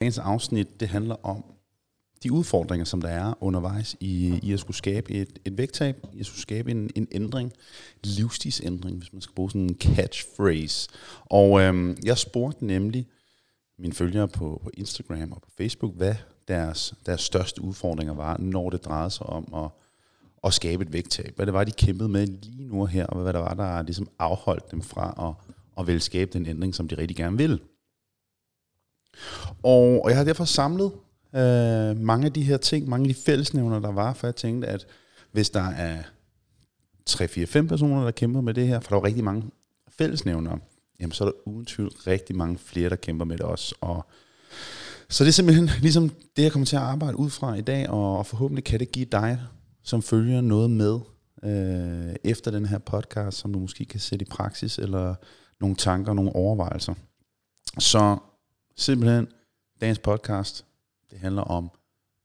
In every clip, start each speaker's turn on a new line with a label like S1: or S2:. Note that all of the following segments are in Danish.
S1: Dagens afsnit, det handler om de udfordringer, som der er undervejs i, i at skulle skabe et, et vægttab, i at skulle skabe en, en ændring, livsstilsændring, hvis man skal bruge sådan en catchphrase. Og øhm, jeg spurgte nemlig mine følgere på, på Instagram og på Facebook, hvad deres, deres største udfordringer var, når det drejede sig om at, at skabe et vægttab. Hvad det var, de kæmpede med lige nu og her, og hvad der var, der ligesom afholdt dem fra at, at ville skabe den ændring, som de rigtig gerne vil. Og, og jeg har derfor samlet øh, mange af de her ting, mange af de fællesnævner, der var, for jeg tænkte, at hvis der er 3-4-5 personer, der kæmper med det her, for der er jo rigtig mange fællesnævner, jamen så er der uden tvivl rigtig mange flere, der kæmper med det også. Og så det er simpelthen ligesom det, jeg kommer til at arbejde ud fra i dag, og forhåbentlig kan det give dig, som følger noget med øh, efter den her podcast, som du måske kan sætte i praksis, eller nogle tanker, nogle overvejelser. Så simpelthen dagens podcast, det handler om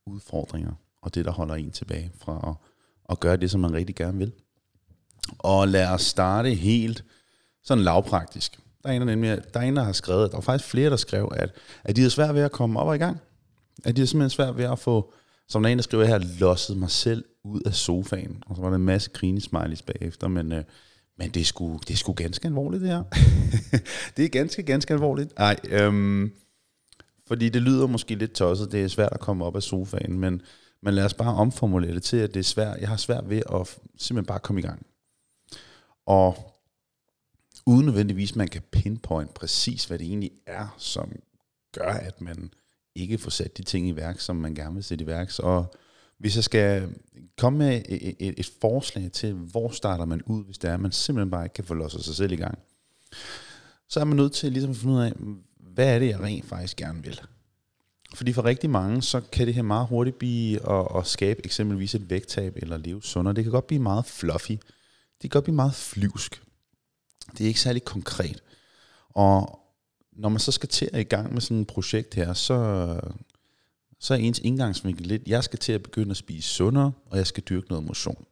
S1: udfordringer, og det, der holder en tilbage fra at, at gøre det, som man rigtig gerne vil. Og lad os starte helt sådan lavpraktisk. Der er en, der, nemlig, der, er en, der har skrevet, der var faktisk flere, der skrev, at, at de er svært ved at komme op og i gang. At de er simpelthen svært ved at få, som der er en, der skriver her, losset mig selv ud af sofaen. Og så var der en masse grinesmileys bagefter, men, øh, men det, er sgu, det er sgu ganske alvorligt, det her. det er ganske, ganske alvorligt. Ej, øhm, fordi det lyder måske lidt tosset, det er svært at komme op af sofaen, men, men lad os bare omformulere det til, at det er svært. Jeg har svært ved at simpelthen bare komme i gang. Og uden nødvendigvis, man kan pinpoint præcis, hvad det egentlig er, som gør, at man ikke får sat de ting i værk, som man gerne vil sætte i værk. Og hvis jeg skal komme med et, et, et forslag til, hvor starter man ud, hvis det er, at man simpelthen bare ikke kan få losset sig selv i gang, så er man nødt til ligesom at finde ud af, hvad er det, jeg rent faktisk gerne vil? Fordi for rigtig mange, så kan det her meget hurtigt blive at, at skabe eksempelvis et vægttab eller leve sundere. Det kan godt blive meget fluffy. Det kan godt blive meget flyvsk. Det er ikke særlig konkret. Og når man så skal til at i gang med sådan et projekt her, så, så er ens indgangsvinkel lidt, jeg skal til at begynde at spise sundere, og jeg skal dyrke noget motion.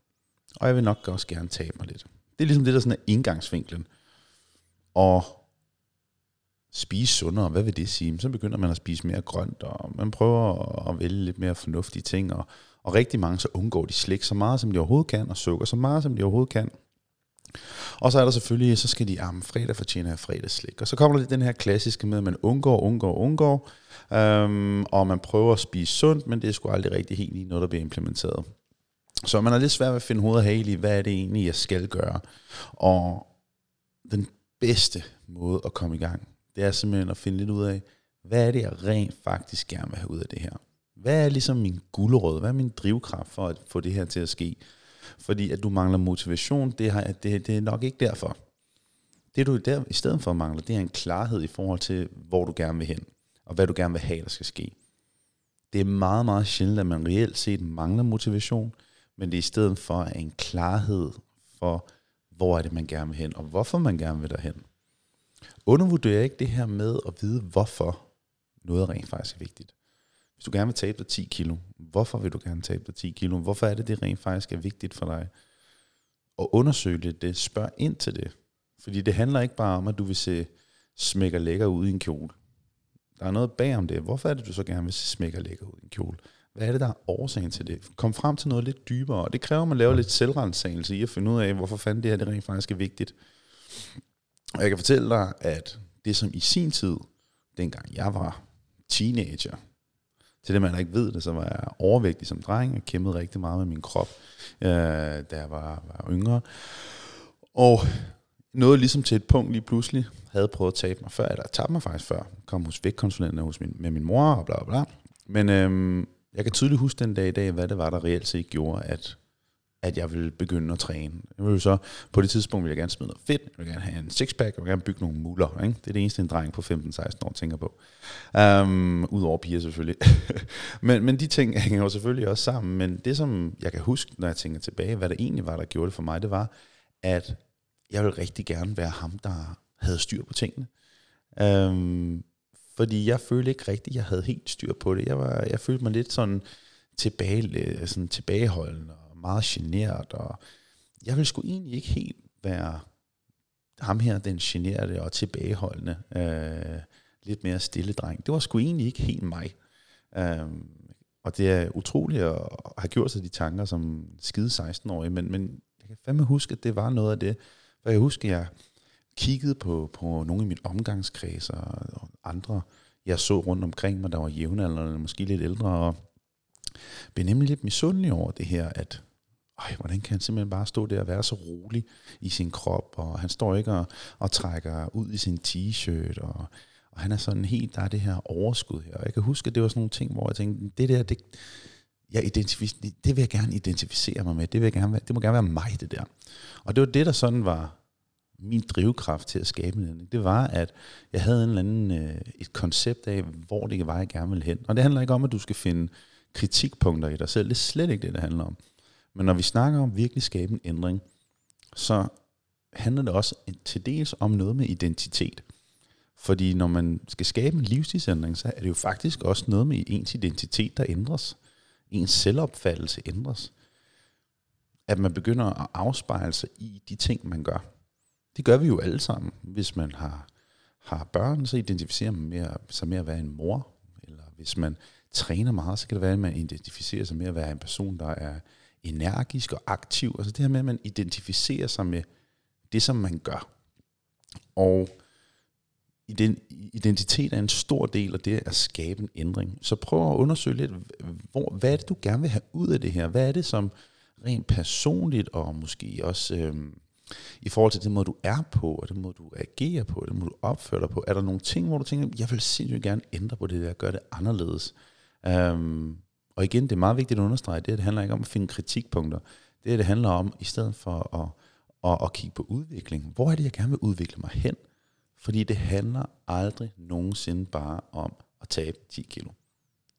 S1: Og jeg vil nok også gerne tabe mig lidt. Det er ligesom det, der sådan er indgangsvinklen. Og spise sundere, hvad vil det sige? Så begynder man at spise mere grønt, og man prøver at vælge lidt mere fornuftige ting, og, og rigtig mange så undgår de slik så meget, som de overhovedet kan, og sukker så meget, som de overhovedet kan. Og så er der selvfølgelig, så skal de, arme fredag fortjener jeg fredagsslik. Og så kommer der den her klassiske med, at man undgår, undgår, undgår, øhm, og man prøver at spise sundt, men det er sgu aldrig rigtig helt lige noget, der bliver implementeret. Så man er lidt svært ved at finde hovedet og i, hvad er det egentlig, jeg skal gøre. Og den bedste måde at komme i gang, det er simpelthen at finde lidt ud af, hvad er det, jeg rent faktisk gerne vil have ud af det her? Hvad er ligesom min guldråd? Hvad er min drivkraft for at få det her til at ske? Fordi at du mangler motivation, det, har, det, det er nok ikke derfor. Det du der, i stedet for mangler, det er en klarhed i forhold til, hvor du gerne vil hen, og hvad du gerne vil have, der skal ske. Det er meget, meget sjældent, at man reelt set mangler motivation, men det er i stedet for en klarhed for, hvor er det, man gerne vil hen, og hvorfor man gerne vil derhen. Undervurderer ikke det her med at vide, hvorfor noget rent faktisk er vigtigt. Hvis du gerne vil tabe dig 10 kilo, hvorfor vil du gerne tabe dig 10 kilo? Hvorfor er det, det rent faktisk er vigtigt for dig? Og undersøg det, det. Spørg ind til det. Fordi det handler ikke bare om, at du vil se smækker lækker ud i en kjole. Der er noget bag om det. Hvorfor er det, du så gerne vil se smækker lækker ud i en kjole? Hvad er det, der er årsagen til det? Kom frem til noget lidt dybere, og det kræver, at man laver lidt selvrensagelse i at finde ud af, hvorfor fanden det her det rent faktisk er vigtigt. Og jeg kan fortælle dig, at det som i sin tid, dengang jeg var teenager, til dem, der ikke ved det, så var jeg overvægtig som dreng og kæmpede rigtig meget med min krop, øh, da jeg var, var yngre. Og noget ligesom til et punkt lige pludselig, havde prøvet at tabe mig før, eller tabte mig faktisk før, kom hos vægtkonsulenten hos min, med min mor og bla bla. Men øhm, jeg kan tydeligt huske den dag i dag, hvad det var, der reelt set gjorde, at at jeg ville begynde at træne. Jeg vil så, på det tidspunkt vil jeg gerne smide noget fedt, jeg vil gerne have en sixpack, jeg vil gerne bygge nogle muller. Ikke? Det er det eneste, en dreng på 15-16 år tænker på. Um, Udover piger selvfølgelig. men, men de ting hænger jo selvfølgelig også sammen. Men det, som jeg kan huske, når jeg tænker tilbage, hvad det egentlig var, der gjorde det for mig, det var, at jeg ville rigtig gerne være ham, der havde styr på tingene. Um, fordi jeg følte ikke rigtigt, at jeg havde helt styr på det. Jeg, var, jeg følte mig lidt sådan, tilbage, sådan tilbageholdende meget generet, og jeg vil sgu egentlig ikke helt være ham her, den generede og tilbageholdende øh, lidt mere stille dreng. Det var sgu egentlig ikke helt mig. Øh, og det er utroligt at have gjort sig de tanker som skide 16-årig, men, men jeg kan fandme huske, at det var noget af det. For jeg husker, at jeg kiggede på, på nogle af mine omgangskreds og andre, jeg så rundt omkring mig, der var jævnaldrende, måske lidt ældre, og blev nemlig lidt misundelig over det her, at ej, hvordan kan han simpelthen bare stå der og være så rolig i sin krop, og han står ikke og, og trækker ud i sin t-shirt, og, og han er sådan helt, der er det her overskud her. Og jeg kan huske, at det var sådan nogle ting, hvor jeg tænkte, det der, det, jeg identific- det vil jeg gerne identificere mig med, det, vil jeg gerne være, det må gerne være mig, det der. Og det var det, der sådan var min drivkraft til at skabe en det var, at jeg havde en eller anden, øh, et koncept af, hvor det var, jeg gerne ville hen. Og det handler ikke om, at du skal finde kritikpunkter i dig selv. Det er slet ikke det, det handler om. Men når vi snakker om virkelig skabe en ændring, så handler det også til dels om noget med identitet. Fordi når man skal skabe en livsstilsændring, så er det jo faktisk også noget med ens identitet, der ændres. Ens selvopfattelse ændres. At man begynder at afspejle sig i de ting, man gør. Det gør vi jo alle sammen. Hvis man har, har børn, så identificerer man mere, sig med at være en mor. Eller hvis man træner meget, så kan det være, at man identificerer sig med at være en person, der er energisk og aktiv. Altså det her med, at man identificerer sig med det, som man gør. Og identitet er en stor del af det at skabe en ændring. Så prøv at undersøge lidt, hvor, hvad er det, du gerne vil have ud af det her? Hvad er det, som rent personligt, og måske også øhm, i forhold til den måde, du er på, og den måde, du agerer på, den måde, du opfører dig på, er der nogle ting, hvor du tænker, jeg vil sindssygt gerne ændre på det der, gøre det anderledes. Øhm, og igen, det er meget vigtigt at understrege, det, det handler ikke om at finde kritikpunkter. Det, det handler om, i stedet for at, at, at kigge på udvikling, hvor er det, jeg gerne vil udvikle mig hen? Fordi det handler aldrig nogensinde bare om at tabe 10 kilo.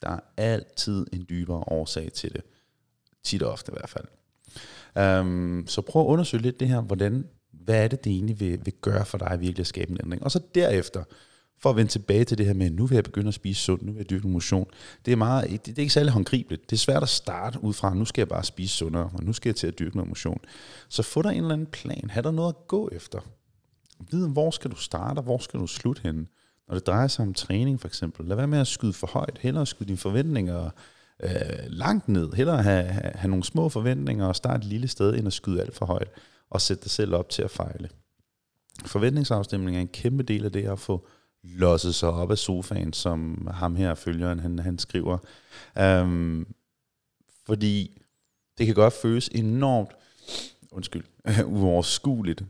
S1: Der er altid en dybere årsag til det. Tit og ofte i hvert fald. Um, så prøv at undersøge lidt det her, hvordan, hvad er det, det egentlig vil, vil gøre for dig virkelig at skabe en ændring. Og så derefter, for at vende tilbage til det her med, nu vil jeg begynde at spise sundt, nu vil jeg dyrke motion. Det er, meget, det, det er ikke særlig håndgribeligt. Det er svært at starte ud fra, nu skal jeg bare spise sundere, og nu skal jeg til at dyrke noget motion. Så få dig en eller anden plan. Ha' der noget at gå efter. Vid, hvor skal du starte, og hvor skal du slutte henne. Når det drejer sig om træning for eksempel, lad være med at skyde for højt. Hellere skyde dine forventninger øh, langt ned. Hellere have, have, have nogle små forventninger og starte et lille sted, end at skyde alt for højt og sætte dig selv op til at fejle. Forventningsafstemning er en kæmpe del af det at få losset sig op af sofaen, som ham her følgeren, han, han skriver. Um, fordi det kan godt føles enormt, undskyld, uoverskueligt,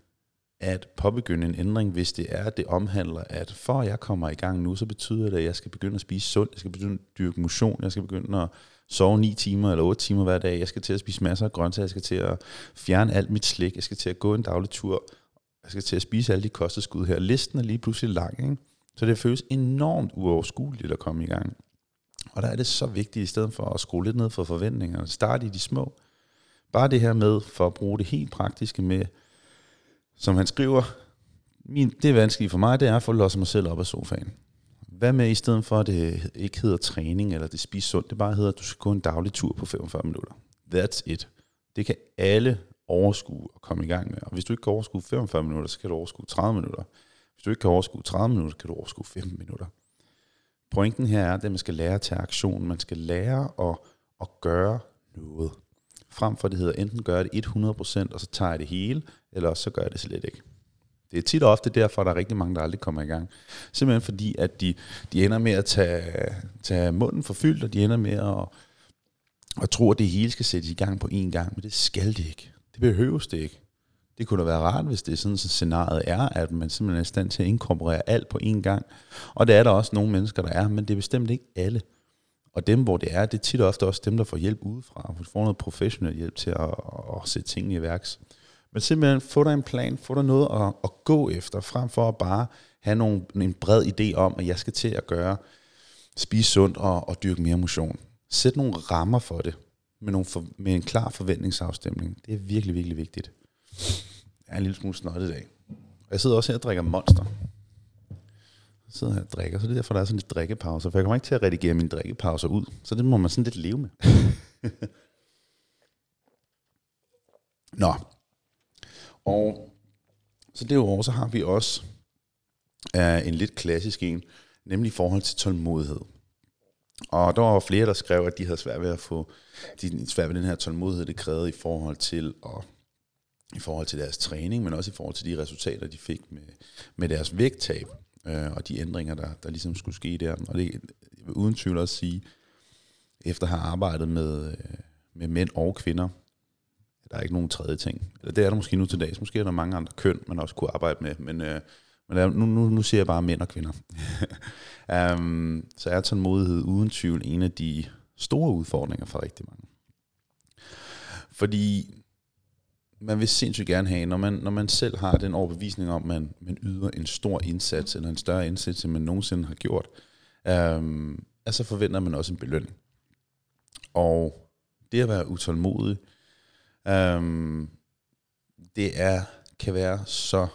S1: at påbegynde en ændring, hvis det er, at det omhandler, at for at jeg kommer i gang nu, så betyder det, at jeg skal begynde at spise sundt, jeg skal begynde at dyrke motion, jeg skal begynde at sove 9 timer eller 8 timer hver dag, jeg skal til at spise masser af grøntsager, jeg skal til at fjerne alt mit slik, jeg skal til at gå en daglig tur, jeg skal til at spise alle de kosteskud her. Listen er lige pludselig lang, ikke? Så det føles enormt uoverskueligt at komme i gang. Og der er det så vigtigt, i stedet for at skrue lidt ned for forventningerne, starte i de små. Bare det her med, for at bruge det helt praktiske med, som han skriver, min, det er vanskeligt for mig, det er at få losset mig selv op af sofaen. Hvad med i stedet for, at det ikke hedder træning, eller det spiser sundt, det bare hedder, at du skal gå en daglig tur på 45 minutter. That's it. Det kan alle overskue og komme i gang med. Og hvis du ikke kan overskue 45 minutter, så kan du overskue 30 minutter. Hvis du ikke kan overskue 30 minutter, kan du overskue 15 minutter. Pointen her er, at man skal lære at tage aktion. Man skal lære at, at gøre noget. Frem for det hedder, enten gør det 100%, og så tager jeg det hele, eller også så gør jeg det slet ikke. Det er tit og ofte derfor, at der er rigtig mange, der aldrig kommer i gang. Simpelthen fordi, at de, de ender med at tage, tage munden for fyldt, og de ender med at, at tro, at det hele skal sættes i gang på én gang, men det skal det ikke. Det behøves det ikke. Det kunne da være rart, hvis det er sådan, så scenariet er, at man simpelthen er i stand til at inkorporere alt på én gang. Og det er der også nogle mennesker, der er, men det er bestemt ikke alle. Og dem, hvor det er, det er tit og ofte også dem, der får hjælp udefra, hvor får noget professionel hjælp til at, at sætte tingene i værks. Men simpelthen få dig en plan, få dig noget at, at gå efter, frem for at bare have nogle, en bred idé om, at jeg skal til at gøre, spise sundt og, og dyrke mere motion. Sæt nogle rammer for det, med, nogle for, med en klar forventningsafstemning. Det er virkelig, virkelig vigtigt. Jeg er en lille smule snottet i dag. Og jeg sidder også her og drikker monster. Jeg sidder her og drikker, så det er derfor, der er sådan lidt drikkepauser. For jeg kommer ikke til at redigere mine drikkepauser ud. Så det må man sådan lidt leve med. Nå. Og så derudover så har vi også uh, en lidt klassisk en. nemlig i forhold til tålmodighed. Og der var flere, der skrev, at de havde svært ved at få de svært ved den her tålmodighed, det krævede i forhold til at i forhold til deres træning, men også i forhold til de resultater, de fik med, med deres vægttab øh, og de ændringer, der, der ligesom skulle ske der. Og det jeg vil uden tvivl også sige, efter at have arbejdet med, øh, med mænd og kvinder, der er ikke nogen tredje ting. Eller det er der måske nu til dags. Måske er der mange andre køn, man også kunne arbejde med. Men, øh, men der, nu, nu, nu ser jeg bare mænd og kvinder. um, så er tålmodighed uden tvivl en af de store udfordringer for rigtig mange. Fordi man vil sindssygt gerne have, når man, når man selv har den overbevisning om, at man, man yder en stor indsats, eller en større indsats, end man nogensinde har gjort, um, så forventer man også en belønning. Og det at være utålmodig, øhm, det er, kan være så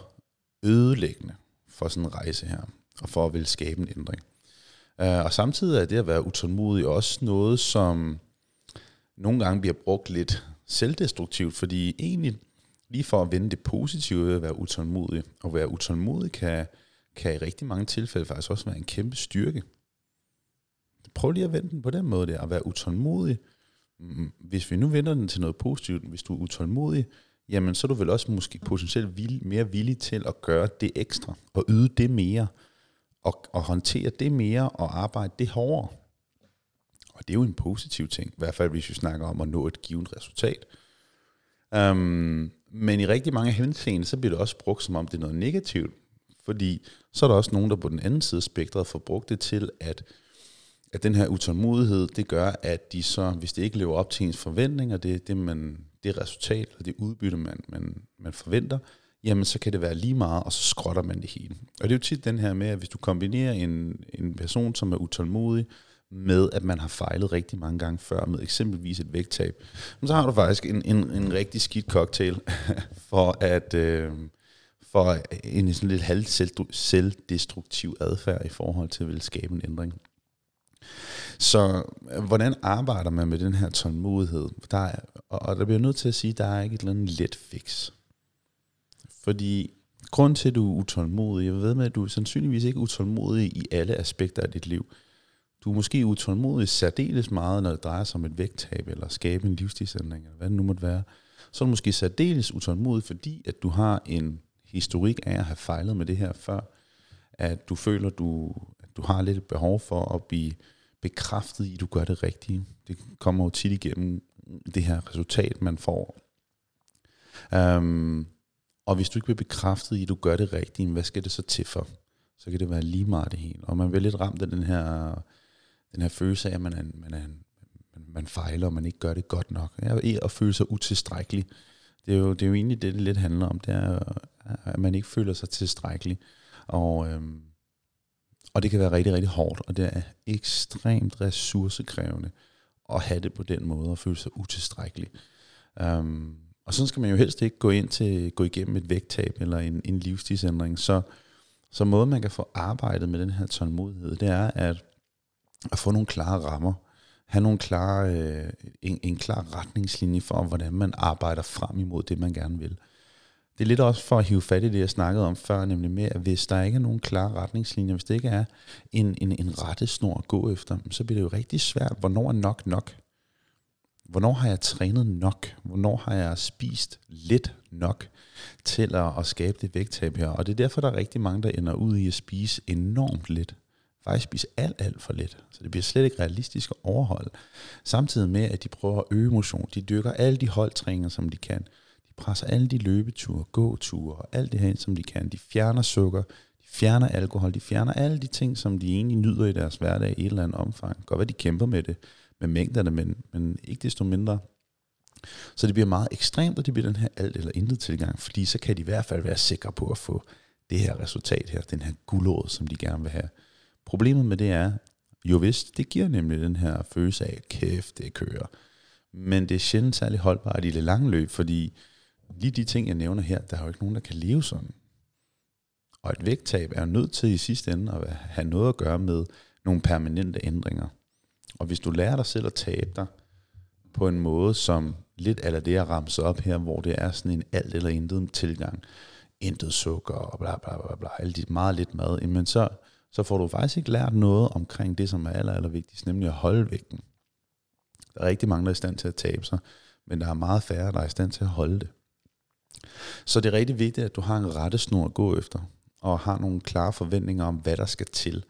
S1: ødelæggende for sådan en rejse her, og for at ville skabe en ændring. Øh, og samtidig er det at være utålmodig også noget, som nogle gange bliver brugt lidt selvdestruktivt, fordi egentlig lige for at vende det positive ved at være utålmodig, og være utålmodig kan, kan i rigtig mange tilfælde faktisk også være en kæmpe styrke. Prøv lige at vende den på den måde der, at være utålmodig. Mm, hvis vi nu vender den til noget positivt, hvis du er utålmodig, jamen så er du vel også måske potentielt vild, mere villig til at gøre det ekstra, og yde det mere, og, og håndtere det mere, og arbejde det hårdere. Og det er jo en positiv ting, i hvert fald hvis vi snakker om at nå et givet resultat. Um, men i rigtig mange henseender, så bliver det også brugt som om det er noget negativt, fordi så er der også nogen, der på den anden side af spektret får brugt det til, at, at den her utålmodighed, det gør, at de så, hvis det ikke lever op til ens forventninger, det, det, man, det resultat, og det udbytte, man, man, man forventer, jamen så kan det være lige meget, og så skrotter man det hele. Og det er jo tit den her med, at hvis du kombinerer en, en person, som er utålmodig, med, at man har fejlet rigtig mange gange før, med eksempelvis et vægttab, så har du faktisk en, en, en rigtig skidt cocktail for at øh, for en sådan lidt halv selvdestruktiv adfærd i forhold til at ville skabe en ændring. Så øh, hvordan arbejder man med den her tålmodighed? Der er, og der bliver nødt til at sige, at der er ikke et eller andet let fix. Fordi grund til, at du er utålmodig, jeg ved med, at du er sandsynligvis ikke utålmodig i alle aspekter af dit liv. Du er måske utålmodig særdeles meget, når det drejer sig om et vægttab, eller skabe en livsstilsændring, eller hvad det nu måtte være. Så er du måske særdeles utålmodig, fordi at du har en historik af at have fejlet med det her før. At du føler, du, at du har lidt behov for at blive bekræftet i, at du gør det rigtige. Det kommer jo tit igennem det her resultat, man får. Um, og hvis du ikke bliver bekræftet i, at du gør det rigtige, hvad skal det så til for? Så kan det være lige meget det hele. Og man bliver lidt ramt af den her den her følelse af, at man, er, man, er, man, man fejler, og man ikke gør det godt nok. Ja, at føle sig utilstrækkelig. Det er, jo, det er jo egentlig det, det lidt handler om. Det er, at man ikke føler sig tilstrækkelig. Og, øhm, og det kan være rigtig, rigtig hårdt, og det er ekstremt ressourcekrævende at have det på den måde, og føle sig utilstrækkelig. Um, og sådan skal man jo helst ikke gå ind til gå igennem et vægttab eller en, en livsstilsændring. Så, så måden man kan få arbejdet med den her tålmodighed, det er, at at få nogle klare rammer, have nogle klare, øh, en, en klar retningslinje for, hvordan man arbejder frem imod det, man gerne vil. Det er lidt også for at hive fat i det, jeg snakkede om før, nemlig med, at hvis der ikke er nogen klare retningslinjer, hvis det ikke er en, en, en rettesnor at gå efter, så bliver det jo rigtig svært. Hvornår er nok nok? Hvornår har jeg trænet nok? Hvornår har jeg spist lidt nok til at, at skabe det vægttab her? Og det er derfor, der er rigtig mange, der ender ud i at spise enormt lidt faktisk spise alt, alt for lidt. Så det bliver slet ikke realistisk at overholde. Samtidig med, at de prøver at øge motion. De dykker alle de holdtræninger, som de kan. De presser alle de løbeture, gåture og alt det her ind, som de kan. De fjerner sukker, de fjerner alkohol, de fjerner alle de ting, som de egentlig nyder i deres hverdag i et eller andet omfang. Godt være, de kæmper med det, med mængderne, men, men ikke desto mindre. Så det bliver meget ekstremt, og det bliver den her alt eller intet tilgang, fordi så kan de i hvert fald være sikre på at få det her resultat her, den her guldåd, som de gerne vil have. Problemet med det er, jo vist, det giver nemlig den her følelse af, kæft, det kører. Men det er sjældent særlig holdbart i det lange løb, fordi lige de ting, jeg nævner her, der er jo ikke nogen, der kan leve sådan. Og et vægttab er nødt til i sidste ende at have noget at gøre med nogle permanente ændringer. Og hvis du lærer dig selv at tabe dig på en måde, som lidt eller det er ramser op her, hvor det er sådan en alt eller intet tilgang, intet sukker og bla bla bla bla, alle de meget lidt mad, men så så får du faktisk ikke lært noget omkring det, som er aller, aller vigtigst, nemlig at holde vægten. Der er rigtig mange, der er i stand til at tabe sig, men der er meget færre, der er i stand til at holde det. Så det er rigtig vigtigt, at du har en rettesnor at gå efter, og har nogle klare forventninger om, hvad der skal til.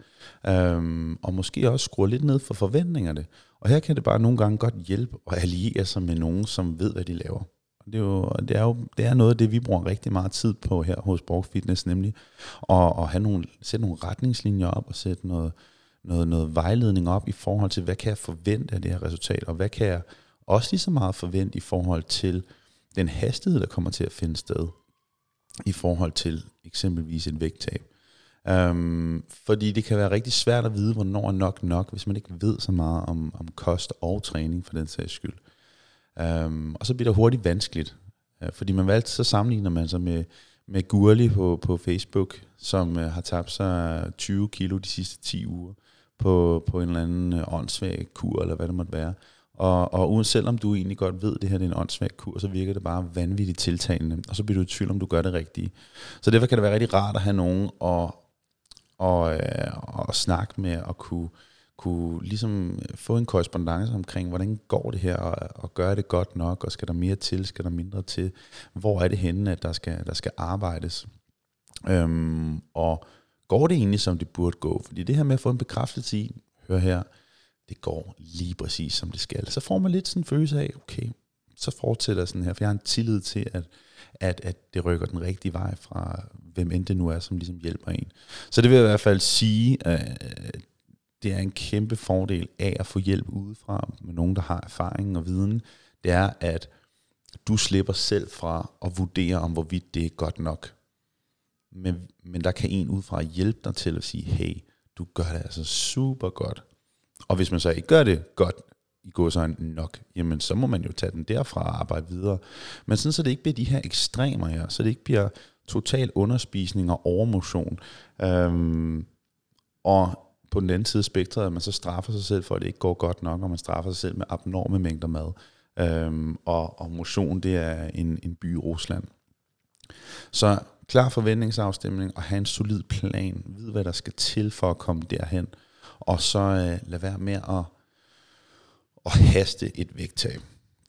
S1: Øhm, og måske også skrue lidt ned for forventningerne. Og her kan det bare nogle gange godt hjælpe at alliere sig med nogen, som ved, hvad de laver. Det er, jo, det, er jo, det er noget af det, vi bruger rigtig meget tid på her hos Borg Fitness, nemlig at, at have nogle, sætte nogle retningslinjer op og sætte noget, noget, noget vejledning op i forhold til, hvad kan jeg forvente af det her resultat, og hvad kan jeg også lige så meget forvente i forhold til den hastighed, der kommer til at finde sted i forhold til eksempelvis et vægttab. Um, fordi det kan være rigtig svært at vide, hvornår er nok nok, hvis man ikke ved så meget om, om kost og træning for den sags skyld. Øhm, og så bliver det hurtigt vanskeligt, øh, fordi man valgte, så sammenligner man sig med, med Gurli på, på Facebook, som øh, har tabt sig 20 kilo de sidste 10 uger på, på en eller anden uh, åndssvag kur, eller hvad det måtte være. Og, og selvom du egentlig godt ved, at det her er en åndssvag kur, så virker det bare vanvittigt tiltagende, og så bliver du i tvivl, om du gør det rigtige. Så derfor kan det være rigtig rart at have nogen at, og, øh, og snakke med, og kunne, kunne ligesom øh, få en korrespondence omkring, hvordan går det her, og, og gør det godt nok, og skal der mere til, skal der mindre til, hvor er det henne, at der skal, der skal arbejdes. Øhm, og går det egentlig, som det burde gå? Fordi det her med at få en bekræftelse i, hør her, det går lige præcis, som det skal. Så får man lidt sådan en følelse af, okay, så fortsætter sådan her, for jeg har en tillid til, at, at, at det rykker den rigtige vej fra, hvem end det nu er, som ligesom hjælper en. Så det vil jeg i hvert fald sige, at det er en kæmpe fordel af at få hjælp udefra med nogen, der har erfaring og viden. Det er, at du slipper selv fra at vurdere, om hvorvidt det er godt nok. Men, men der kan en udefra hjælpe dig til at sige, hey, du gør det altså super godt. Og hvis man så ikke gør det godt, i går så nok, jamen så må man jo tage den derfra og arbejde videre. Men sådan så det ikke bliver de her ekstremer her, så det ikke bliver total underspisning og overmotion. Øhm, og på den anden side af spektret, at man så straffer sig selv for, at det ikke går godt nok, og man straffer sig selv med abnorme mængder mad. Øhm, og, og motion, det er en, en by i Rusland. Så klar forventningsafstemning og have en solid plan. Vid, hvad der skal til for at komme derhen. Og så øh, lad være med at at haste et vægttab.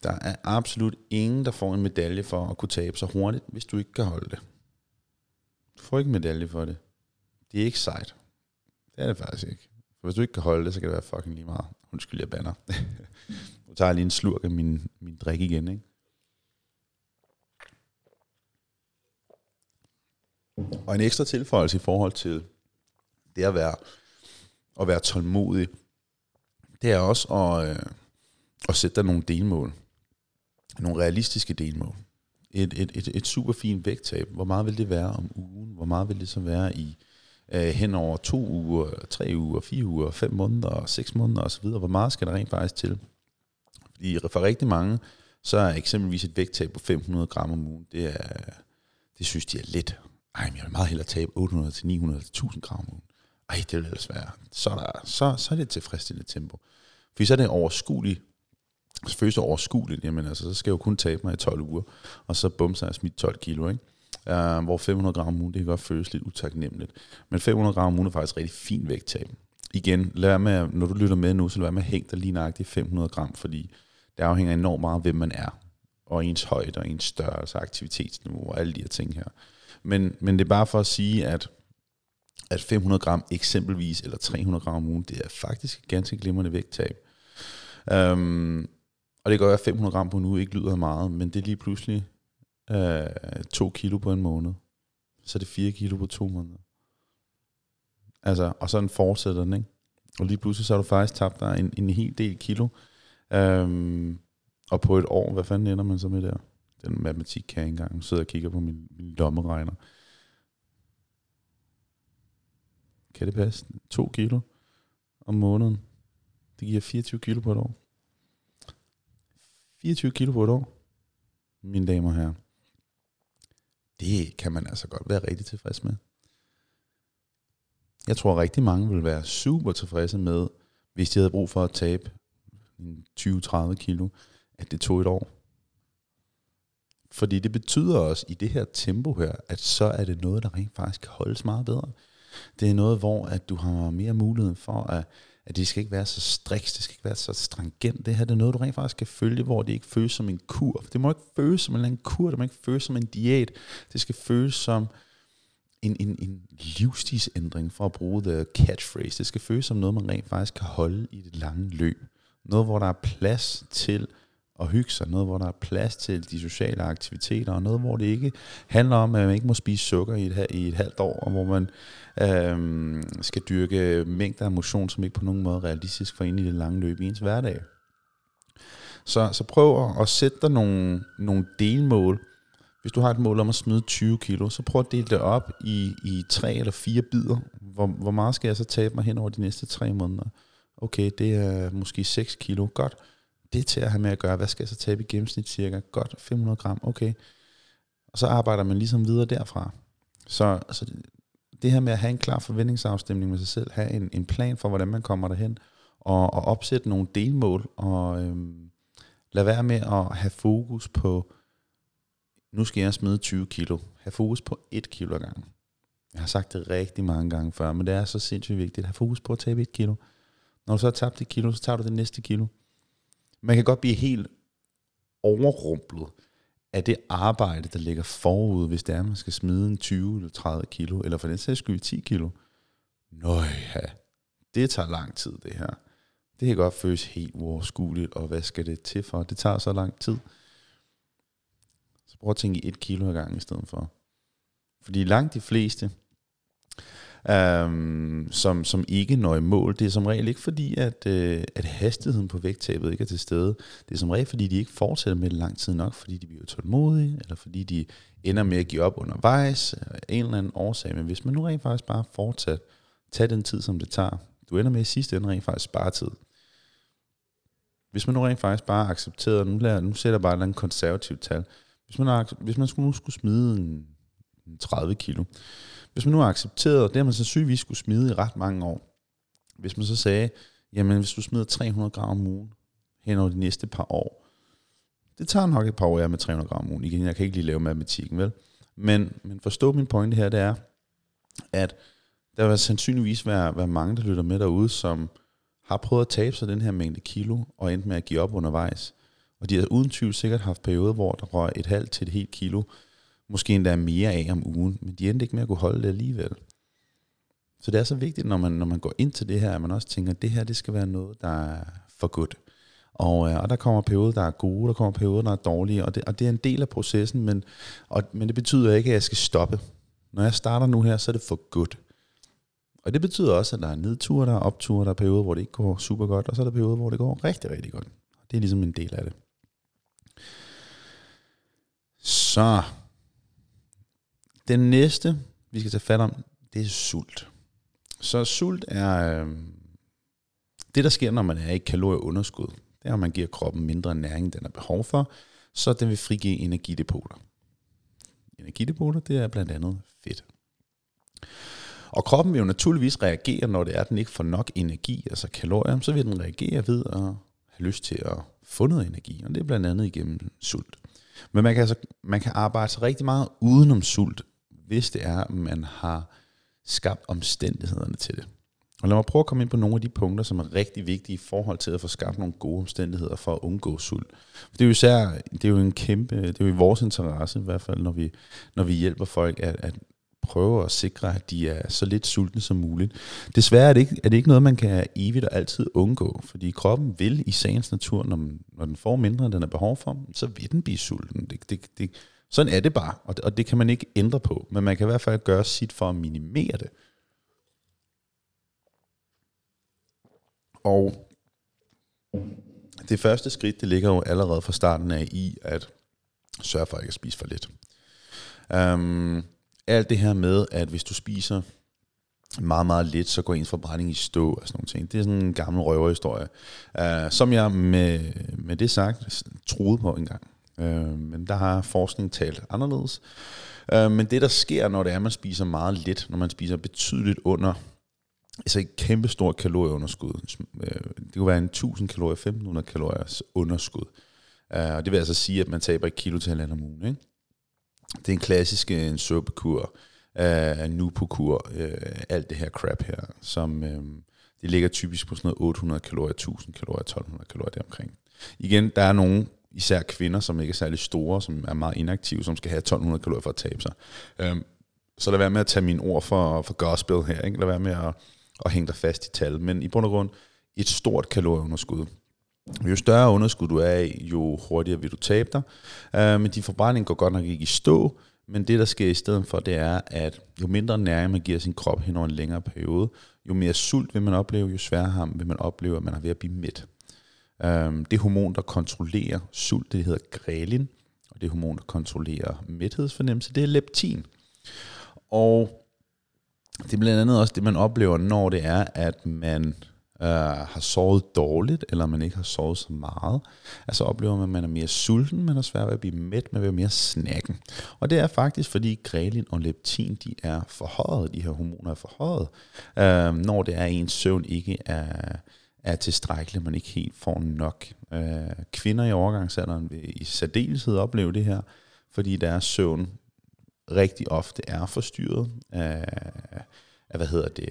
S1: Der er absolut ingen, der får en medalje for at kunne tabe så hurtigt, hvis du ikke kan holde det. Du får ikke en medalje for det. Det er ikke sejt. Det er det faktisk ikke. For hvis du ikke kan holde det, så kan det være fucking lige meget. Undskyld, jeg banner. nu tager jeg lige en slurk af min, min drik igen, ikke? Og en ekstra tilføjelse i forhold til det at være, at være tålmodig, det er også at, øh, at sætte dig nogle delmål. Nogle realistiske delmål. Et, et, et, et super fint vægttab. Hvor meget vil det være om ugen? Hvor meget vil det så være i øh, hen over to uger, tre uger, fire uger, fem måneder, seks måneder osv.? Hvor meget skal der rent faktisk til? Fordi for rigtig mange, så er eksempelvis et vægttab på 500 gram om ugen, det, er, det synes de er let. Ej, men jeg vil meget hellere tabe 800 til 900 til 1000 gram om ugen. Ej, det vil ellers være. Så er, der, så, så er det et tilfredsstillende tempo. For så er det overskueligt så føles det overskueligt, jamen altså, så skal jeg jo kun tabe mig i 12 uger, og så bumser jeg smidt 12 kilo, ikke? Øh, hvor 500 gram om ugen, det kan godt føles lidt utaknemmeligt. Men 500 gram om ugen er faktisk rigtig fin vægttab. Igen, lad med, når du lytter med nu, så lad med at hænge dig lige nøjagtigt 500 gram, fordi det afhænger enormt meget af, hvem man er, og ens højde, og ens størrelse, aktivitetsniveau, og alle de her ting her. Men, men det er bare for at sige, at at 500 gram eksempelvis, eller 300 gram om ugen, det er faktisk et ganske glimrende vægttab. Um, og det kan godt være, at 500 gram på en uge ikke lyder meget, men det er lige pludselig øh, 2 kilo på en måned. Så er det 4 kilo på to måneder. Altså, og sådan fortsætter den, ikke? Og lige pludselig så har du faktisk tabt dig en, en hel del kilo. Øhm, og på et år, hvad fanden ender man så med der? Den matematik kan jeg ikke engang. Nu sidder og kigger på min, min lommeregner. Kan det passe? 2 kilo om måneden. Det giver 24 kilo på et år. 24 kilo på et år, mine damer og herrer. Det kan man altså godt være rigtig tilfreds med. Jeg tror rigtig mange vil være super tilfredse med, hvis de havde brug for at tabe 20-30 kilo, at det tog et år. Fordi det betyder også i det her tempo her, at så er det noget, der rent faktisk kan holdes meget bedre. Det er noget, hvor at du har mere mulighed for, at, at det skal ikke være så striks, det skal ikke være så stringent. Det her det er noget, du rent faktisk skal følge, hvor det ikke føles som en kur. Det må ikke føles som en eller anden kur, det må ikke føles som en diæt. Det skal føles som en, en, en livsstilsændring, for at bruge the catchphrase. Det skal føles som noget, man rent faktisk kan holde i det lange løb. Noget, hvor der er plads til at hygge sig, noget hvor der er plads til de sociale aktiviteter, og noget hvor det ikke handler om, at man ikke må spise sukker i et, i et halvt år, og hvor man øhm, skal dyrke mængder af motion, som ikke på nogen måde er realistisk for en i det lange løb i ens hverdag. Så, så prøv at sætte dig nogle, nogle delmål. Hvis du har et mål om at smide 20 kilo, så prøv at dele det op i, i tre eller fire bidder. Hvor, hvor meget skal jeg så tabe mig hen over de næste tre måneder? Okay, det er måske 6 kilo. Godt det til at have med at gøre. Hvad skal jeg så tabe i gennemsnit cirka? Godt 500 gram, okay. Og så arbejder man ligesom videre derfra. Så, så det, det her med at have en klar forventningsafstemning med sig selv, have en, en plan for, hvordan man kommer derhen, og, og opsætte nogle delmål, og øhm, lad være med at have fokus på, nu skal jeg smide 20 kilo. Have fokus på 1 kilo ad gangen. Jeg har sagt det rigtig mange gange før, men det er så sindssygt vigtigt. Have fokus på at tabe 1 kilo. Når du så har tabt et kilo, så tager du det næste kilo. Man kan godt blive helt overrumplet af det arbejde, der ligger forud, hvis det er, man skal smide en 20 eller 30 kilo, eller for den sags skyld 10 kilo. Nøj, ja. det tager lang tid, det her. Det kan godt føles helt uoverskueligt, og hvad skal det til for? Det tager så lang tid. Så prøv at tænke i et kilo ad gangen i stedet for. Fordi langt de fleste, øhm, som, som ikke når i mål. Det er som regel ikke fordi, at, øh, at hastigheden på vægttabet ikke er til stede. Det er som regel fordi, de ikke fortsætter med det lang tid nok, fordi de bliver tålmodige, eller fordi de ender med at give op undervejs, af en eller anden årsag. Men hvis man nu rent faktisk bare fortsat, tager den tid, som det tager, du ender med i sidste ende rent faktisk spare tid. Hvis man nu rent faktisk bare accepterer, nu, lader, nu sætter jeg bare en konservativt tal, hvis man, hvis man skulle, nu skulle smide en 30 kilo, hvis man nu har accepteret, det har man sandsynligvis skulle smide i ret mange år. Hvis man så sagde, jamen hvis du smider 300 gram om ugen hen over de næste par år, det tager nok et par år, jeg med 300 gram om ugen. Igen, jeg kan ikke lige lave matematikken, vel? Men, men forstå min pointe her, det er, at der vil sandsynligvis være, være mange, der lytter med derude, som har prøvet at tabe sig den her mængde kilo, og endt med at give op undervejs. Og de har uden tvivl sikkert haft perioder, hvor der røg et halvt til et helt kilo, måske endda mere af om ugen, men de endte ikke med at kunne holde det alligevel. Så det er så vigtigt, når man, når man går ind til det her, at man også tænker, at det her det skal være noget, der er for godt. Og, øh, og der kommer perioder, der er gode, der kommer perioder, der er dårlige, og det, og det er en del af processen, men, og, men det betyder ikke, at jeg skal stoppe. Når jeg starter nu her, så er det for godt. Og det betyder også, at der er nedture, der er opture, der er perioder, hvor det ikke går super godt, og så er der perioder, hvor det går rigtig, rigtig godt. Det er ligesom en del af det. Så den næste, vi skal tage fat om, det er sult. Så sult er øh, det, der sker, når man er i kalorieunderskud. Det er, at man giver kroppen mindre næring, den har behov for, så den vil frigive energidepoter. Energidepoter, det er blandt andet fedt. Og kroppen vil jo naturligvis reagere, når det er, at den ikke får nok energi, altså kalorier, så vil den reagere ved at have lyst til at få noget energi, og det er blandt andet igennem sult. Men man kan, altså, man kan arbejde sig rigtig meget udenom sult, hvis det er, at man har skabt omstændighederne til det. Og lad mig prøve at komme ind på nogle af de punkter, som er rigtig vigtige i forhold til at få skabt nogle gode omstændigheder for at undgå sult. For Det er jo især, det er jo en kæmpe, det er jo i vores interesse i hvert fald, når vi, når vi hjælper folk at, at prøve at sikre, at de er så lidt sultne som muligt. Desværre er det ikke, er det ikke noget, man kan evigt og altid undgå, fordi kroppen vil i sagens natur, når, man, når den får mindre, end den har behov for, så vil den blive sulten. Det, det, det, sådan er det bare, og det, og det kan man ikke ændre på, men man kan i hvert fald gøre sit for at minimere det. Og det første skridt, det ligger jo allerede fra starten af i at sørge for ikke at spise for lidt. Um, alt det her med, at hvis du spiser meget, meget lidt, så går ens forbrænding i stå og sådan nogle ting. Det er sådan en gammel røverhistorie, uh, som jeg med, med det sagt troede på engang. Øh, men der har forskning talt anderledes. Øh, men det, der sker, når det er, at man spiser meget lidt, når man spiser betydeligt under altså et kæmpe stort kalorieunderskud. Øh, det kunne være en 1000 kalorier, 1500 kalorier underskud. Øh, og det vil altså sige, at man taber et kilo til halvandet om ugen. Ikke? Det er en klassisk øh, en suppekur. øh, nu på kur, alt det her crap her, som det ligger typisk på sådan noget 800 kalorier, 1000 kalorier, 1200 kalorier deromkring. Igen, der er nogle, især kvinder, som ikke er særlig store, som er meget inaktive, som skal have 1200 kalorier for at tabe sig. Øhm, så lad være med at tage mine ord for, for gospel her, ikke? lad være med at, at hænge dig fast i tal, men i bund og grund, et stort kalorieunderskud. Jo større underskud du er i, jo hurtigere vil du tabe dig. Øh, men din forbrænding går godt nok ikke i stå, men det, der sker i stedet for, det er, at jo mindre næring man giver sin krop hen over en længere periode, jo mere sult vil man opleve, jo sværere vil man opleve, at man er ved at blive mæt. Um, det hormon, der kontrollerer sult, det hedder grelin, og det hormon, der kontrollerer mæthedsfornemmelse, det er leptin. Og det er blandt andet også det, man oplever, når det er, at man øh, har sovet dårligt, eller man ikke har sovet så meget, altså oplever man, at man er mere sulten, man har svært ved at blive mæt, man vil mere snakken. Og det er faktisk, fordi grelin og leptin, de er forhøjet, de her hormoner er forhøjet, øh, når det er, at ens søvn ikke er, er tilstrækkeligt, man ikke helt får nok. Øh, kvinder i overgangsalderen vil i særdeleshed opleve det her, fordi deres søvn rigtig ofte er forstyrret af, af hvad hedder det,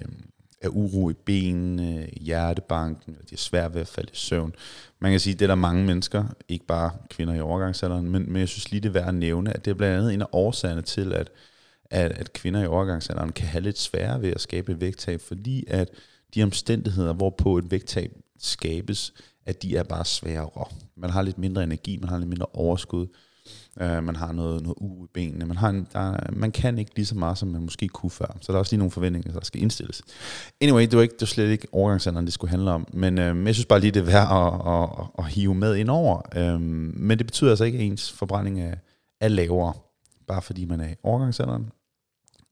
S1: af uro i benene, hjertebanken, og de er svært ved at falde i søvn. Man kan sige, at det er der mange mennesker, ikke bare kvinder i overgangsalderen, men, men jeg synes lige det er værd at nævne, at det er blandt andet en af årsagerne til, at, at, at kvinder i overgangsalderen kan have lidt sværere ved at skabe et vægttab, fordi at de omstændigheder, hvorpå et vægttab skabes, at de er bare sværere. Man har lidt mindre energi, man har lidt mindre overskud, øh, man har noget, noget u i benene. Man, har en, der, man kan ikke lige så meget, som man måske kunne før. Så der er også lige nogle forventninger, der skal indstilles. Anyway, det var, ikke, det var slet ikke overgangsalderen, det skulle handle om. Men øh, jeg synes bare lige, det er værd at, at, at, at hive med ind over. Øh, men det betyder altså ikke, at ens forbrænding er, er lavere, bare fordi man er i overgangsalderen.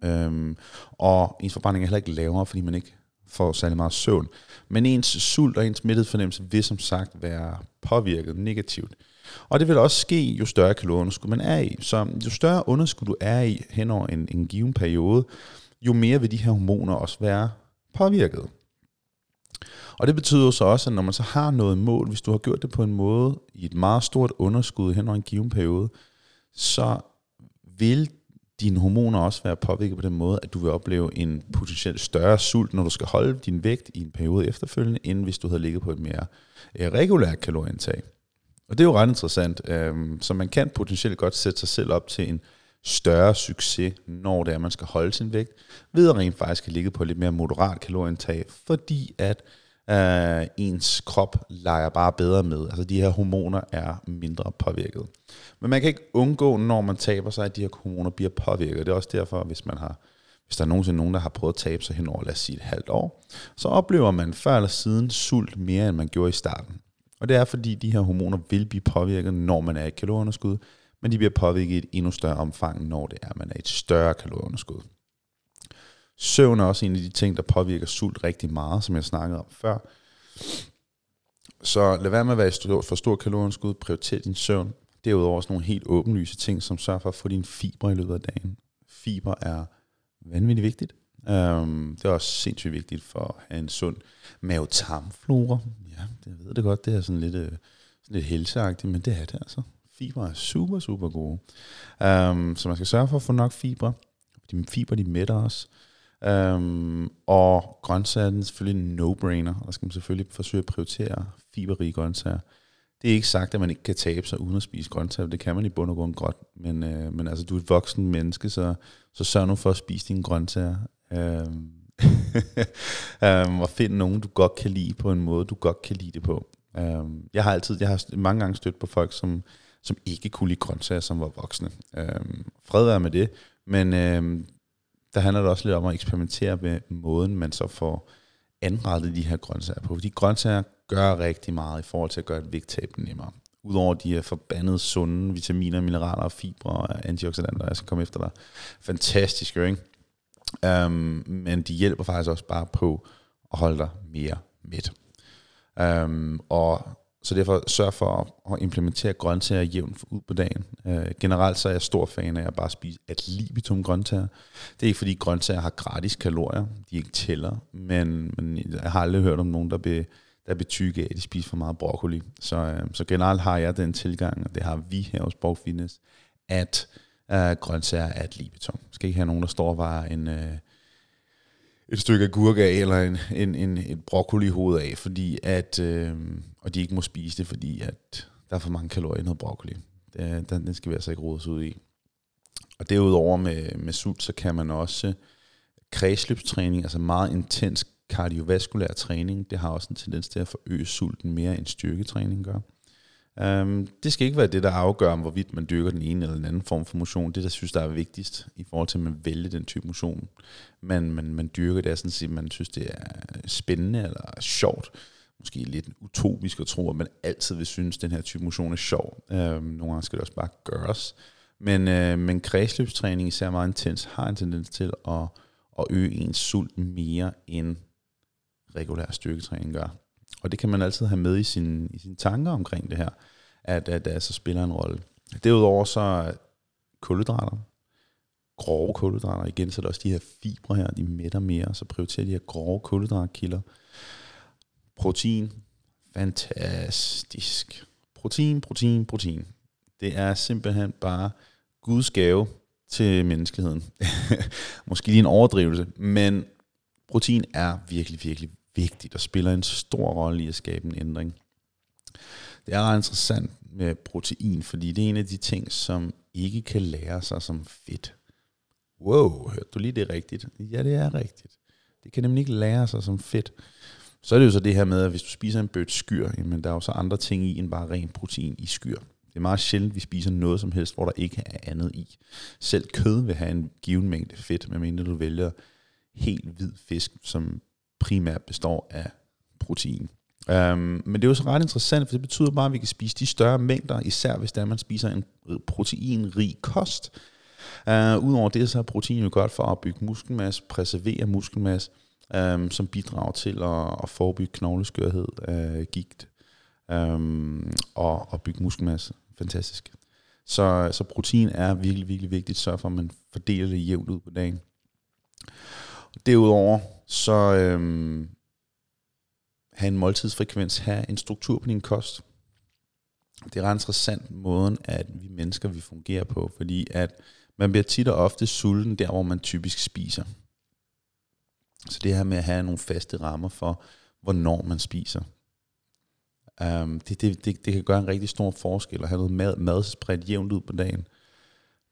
S1: Øhm, og ens forbrænding er heller ikke lavere, fordi man ikke får særlig meget søvn. Men ens sult og ens mætthedsfornemmelse vil som sagt være påvirket negativt. Og det vil også ske, jo større kalorieunderskud man er i. Så jo større underskud du er i hen over en, en given periode, jo mere vil de her hormoner også være påvirket. Og det betyder så også, at når man så har noget mål, hvis du har gjort det på en måde i et meget stort underskud hen over en given periode, så vil dine hormoner også være påvirket på den måde, at du vil opleve en potentielt større sult, når du skal holde din vægt i en periode efterfølgende, end hvis du havde ligget på et mere øh, regulært kalorieindtag. Og det er jo ret interessant. Øhm, så man kan potentielt godt sætte sig selv op til en større succes, når det er, man skal holde sin vægt, ved at rent faktisk at ligge på lidt mere moderat kalorieindtag, fordi at øh, ens krop leger bare bedre med. Altså de her hormoner er mindre påvirket. Men man kan ikke undgå, når man taber sig, at de her hormoner bliver påvirket. Det er også derfor, hvis man har hvis der er nogensinde nogen, der har prøvet at tabe sig henover, lad os sige et halvt år, så oplever man før eller siden sult mere, end man gjorde i starten. Og det er fordi, de her hormoner vil blive påvirket, når man er i kalorieunderskud, men de bliver påvirket i et endnu større omfang, når det er, man er i et større kalorieunderskud. Søvn er også en af de ting, der påvirker sult rigtig meget, som jeg snakkede om før. Så lad være med at være for stor kalorieunderskud, prioriter din søvn. Derudover også nogle helt åbenlyse ting, som sørger for at få din fiber i løbet af dagen. Fiber er vanvittigt vigtigt. Um, det er også sindssygt vigtigt for at have en sund mavetarmflora. Ja, det ved det godt, det er sådan lidt, uh, sådan lidt helseagtigt, men det er det altså. Fiber er super, super gode. Um, så man skal sørge for at få nok fiber. De fiber, de mætter os. Øhm, og grøntsager er selvfølgelig en no-brainer, og skal man selvfølgelig forsøge at prioritere fiberrige grøntsager. Det er ikke sagt, at man ikke kan tabe sig uden at spise grøntsager. Det kan man i bund og grund godt. Men, øh, men altså, du er et voksen menneske, så, så sørg nu for at spise dine grøntsager. Øhm, øhm, og find nogen, du godt kan lide på en måde, du godt kan lide det på. Øhm, jeg har altid, jeg har mange gange stødt på folk, som, som ikke kunne lide grøntsager, som var voksne. Øhm, fred være med det, men øhm, der handler det også lidt om at eksperimentere med måden, man så får anrettet de her grøntsager på. Fordi grøntsager gør rigtig meget i forhold til at gøre et vægttab nemmere. Udover de her forbandede sunde vitaminer, mineraler og fibre og antioxidanter, jeg skal komme efter dig. Fantastisk, ikke? Um, men de hjælper faktisk også bare på at holde dig mere mæt. Um, og så derfor sørg for at implementere grøntsager jævnt ud på dagen. Øh, generelt så er jeg stor fan af at bare spise et libitum grøntsager. Det er ikke fordi grøntsager har gratis kalorier, de ikke tæller, men, men jeg har aldrig hørt om nogen, der bliver der bliver tykke af, at de spiser for meget broccoli. Så, øh, så generelt har jeg den tilgang, og det har vi her hos Borg Fitness, at øh, grøntsager er et libetum. Skal ikke have nogen, der står og var en, øh, et stykke agurk af, eller en, en, en, et broccoli hoved af, fordi at, øh, og de ikke må spise det, fordi at der er for mange kalorier i noget broccoli. Det, den, den skal vi altså ikke rodes ud i. Og derudover med, med sult, så kan man også øh, kredsløbstræning, altså meget intens kardiovaskulær træning, det har også en tendens til at forøge sulten mere end styrketræning gør. Um, det skal ikke være det, der afgør, om hvorvidt man dyrker den ene eller den anden form for motion. Det, der synes, der er vigtigst i forhold til, at man vælger den type motion, man, man, man dyrker, det er sådan at man synes, det er spændende eller sjovt. Måske lidt utopisk at tro, at man altid vil synes, at den her type motion er sjov. Øh, nogle gange skal det også bare gøres. Men, øh, men kredsløbstræning, især meget intens, har en tendens til at, at øge ens sult mere end regulær styrketræning gør. Og det kan man altid have med i, sin, i sine tanker omkring det her, at, at det altså spiller en rolle. Derudover så kulhydrater, grove kulhydrater, igen så er der også de her fibre her, de mætter mere, så prioriterer de her grove kulhydratkilder. Protein, fantastisk. Protein, protein, protein. Det er simpelthen bare Guds gave til menneskeheden. Måske lige en overdrivelse, men protein er virkelig, virkelig vigtigt og spiller en stor rolle i at skabe en ændring. Det er ret interessant med protein, fordi det er en af de ting, som ikke kan lære sig som fedt. Wow, hørte du lige det rigtigt? Ja, det er rigtigt. Det kan nemlig ikke lære sig som fedt. Så er det jo så det her med, at hvis du spiser en bødt skyr, jamen der er jo så andre ting i end bare ren protein i skyr. Det er meget sjældent, at vi spiser noget som helst, hvor der ikke er andet i. Selv kød vil have en given mængde fedt, medmindre du vælger helt hvid fisk, som primært består af protein. Um, men det er jo så ret interessant, for det betyder bare, at vi kan spise de større mængder, især hvis der man spiser en proteinrig kost. Uh, Udover det, så er protein jo godt for at bygge muskelmasse, preservere muskelmasse, øhm, som bidrager til at, at forebygge knogleskørhed, øh, gigt øhm, og, og bygge muskelmasse. Fantastisk. Så, så protein er virkelig, virkelig vigtigt. Sørg for, at man fordeler det jævnt ud på dagen. Derudover så øhm, have en måltidsfrekvens, have en struktur på din kost. Det er ret interessant måden, at vi mennesker vi fungerer på, fordi at man bliver tit og ofte sulten der, hvor man typisk spiser. Så det her med at have nogle faste rammer for, hvornår man spiser. Um, det, det, det, det kan gøre en rigtig stor forskel at have noget mad, mad spredt jævnt ud på dagen.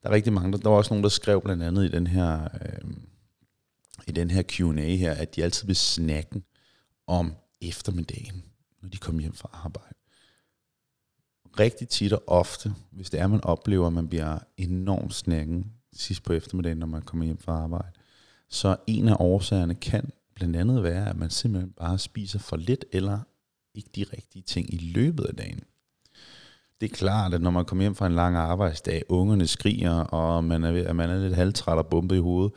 S1: Der er rigtig mange, der, der var også nogen, der skrev blandt andet i den her øh, i den her Q&A her, at de altid vil snakke om eftermiddagen, når de kommer hjem fra arbejde. Rigtig tit og ofte, hvis det er, man oplever, at man bliver enormt snakken sidst på eftermiddagen, når man kommer hjem fra arbejde, så en af årsagerne kan blandt andet være, at man simpelthen bare spiser for lidt, eller ikke de rigtige ting i løbet af dagen. Det er klart, at når man kommer hjem fra en lang arbejdsdag, ungerne skriger, og man er, man er lidt halvtræt og bumpet i hovedet,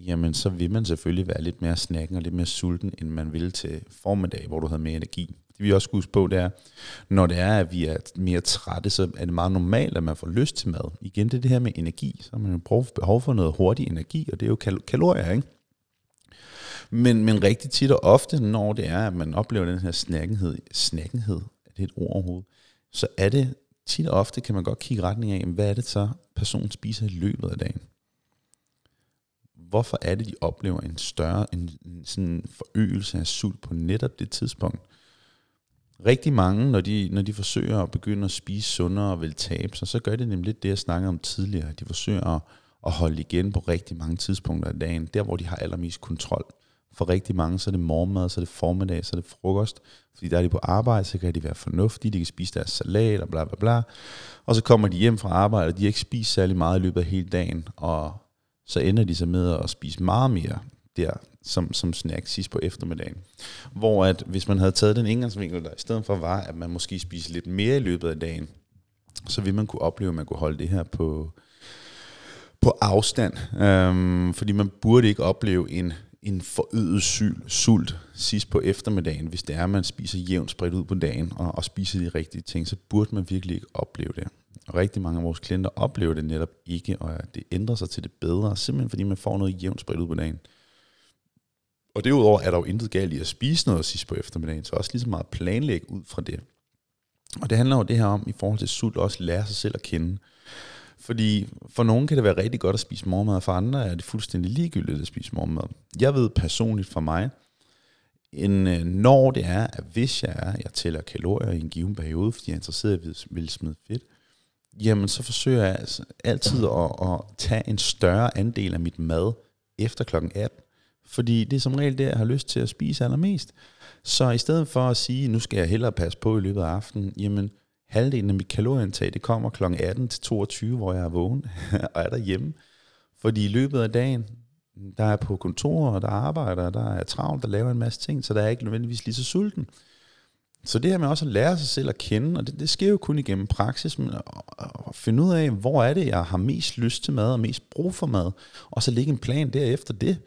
S1: jamen så vil man selvfølgelig være lidt mere snakken og lidt mere sulten, end man ville til formiddag, hvor du havde mere energi. Det vi også skal huske på, det er, når det er, at vi er mere trætte, så er det meget normalt, at man får lyst til mad. Igen, det er det her med energi. Så har man jo behov for noget hurtig energi, og det er jo kal- kalorier, ikke? Men, men rigtig tit og ofte, når det er, at man oplever den her snakkenhed, snakkenhed, er det et ord overhovedet, så er det tit og ofte, kan man godt kigge retning af, hvad er det så, personen spiser i løbet af dagen hvorfor er det, de oplever en større en, en sådan forøgelse af sult på netop det tidspunkt? Rigtig mange, når de, når de forsøger at begynde at spise sundere og vil tabe sig, så gør det nemlig lidt det, jeg snakkede om tidligere. De forsøger at, at holde igen på rigtig mange tidspunkter af dagen, der hvor de har allermest kontrol. For rigtig mange, så er det morgenmad, så er det formiddag, så er det frokost. Fordi der er de på arbejde, så kan de være fornuftige, de kan spise deres salat og bla bla bla. Og så kommer de hjem fra arbejde, og de har ikke spist særlig meget i løbet af hele dagen, og så ender de så med at spise meget mere der som, som snack sidst på eftermiddagen. Hvor at hvis man havde taget den indgangsvinkel, der i stedet for var, at man måske spiste lidt mere i løbet af dagen, så ville man kunne opleve, at man kunne holde det her på, på afstand. Øhm, fordi man burde ikke opleve en, en forøget syl, sult sidst på eftermiddagen, hvis det er, at man spiser jævnt spredt ud på dagen og, og spiser de rigtige ting, så burde man virkelig ikke opleve det. Og rigtig mange af vores klienter oplever det netop ikke, og det ændrer sig til det bedre, simpelthen fordi man får noget jævnt spredt ud på dagen. Og derudover er der jo intet galt i at spise noget sidst på eftermiddagen, så også lige så meget planlægge ud fra det. Og det handler jo det her om, i forhold til sult, også lære sig selv at kende. Fordi for nogen kan det være rigtig godt at spise morgenmad, og for andre er det fuldstændig ligegyldigt at spise morgenmad. Jeg ved personligt for mig, en, øh, når det er, at hvis jeg er, jeg tæller kalorier i en given periode, fordi jeg er interesseret i at vil smide fedt, jamen så forsøger jeg altså altid at, at tage en større andel af mit mad efter klokken 18. Fordi det er som regel det, jeg har lyst til at spise allermest. Så i stedet for at sige, nu skal jeg hellere passe på i løbet af aftenen, jamen halvdelen af mit kalorieindtag, det kommer kl. 18 til 22, hvor jeg er vågen og er derhjemme. Fordi i løbet af dagen, der er på kontorer, der arbejder, der er travlt, der laver en masse ting, så der er ikke nødvendigvis lige så sulten. Så det her med også at lære sig selv at kende, og det, det sker jo kun igennem praksis, men at, at finde ud af, hvor er det, jeg har mest lyst til mad og mest brug for mad, og så lægge en plan derefter det.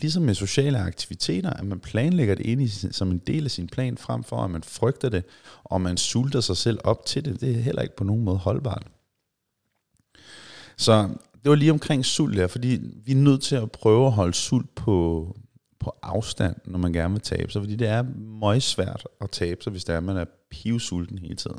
S1: Ligesom med sociale aktiviteter, at man planlægger det ind i, som en del af sin plan, frem for at man frygter det, og man sulter sig selv op til det. Det er heller ikke på nogen måde holdbart. Så det var lige omkring sult der, fordi vi er nødt til at prøve at holde sult på, på afstand, når man gerne vil tabe sig, fordi det er meget svært at tabe sig, hvis det er, at man er pivsulten hele tiden.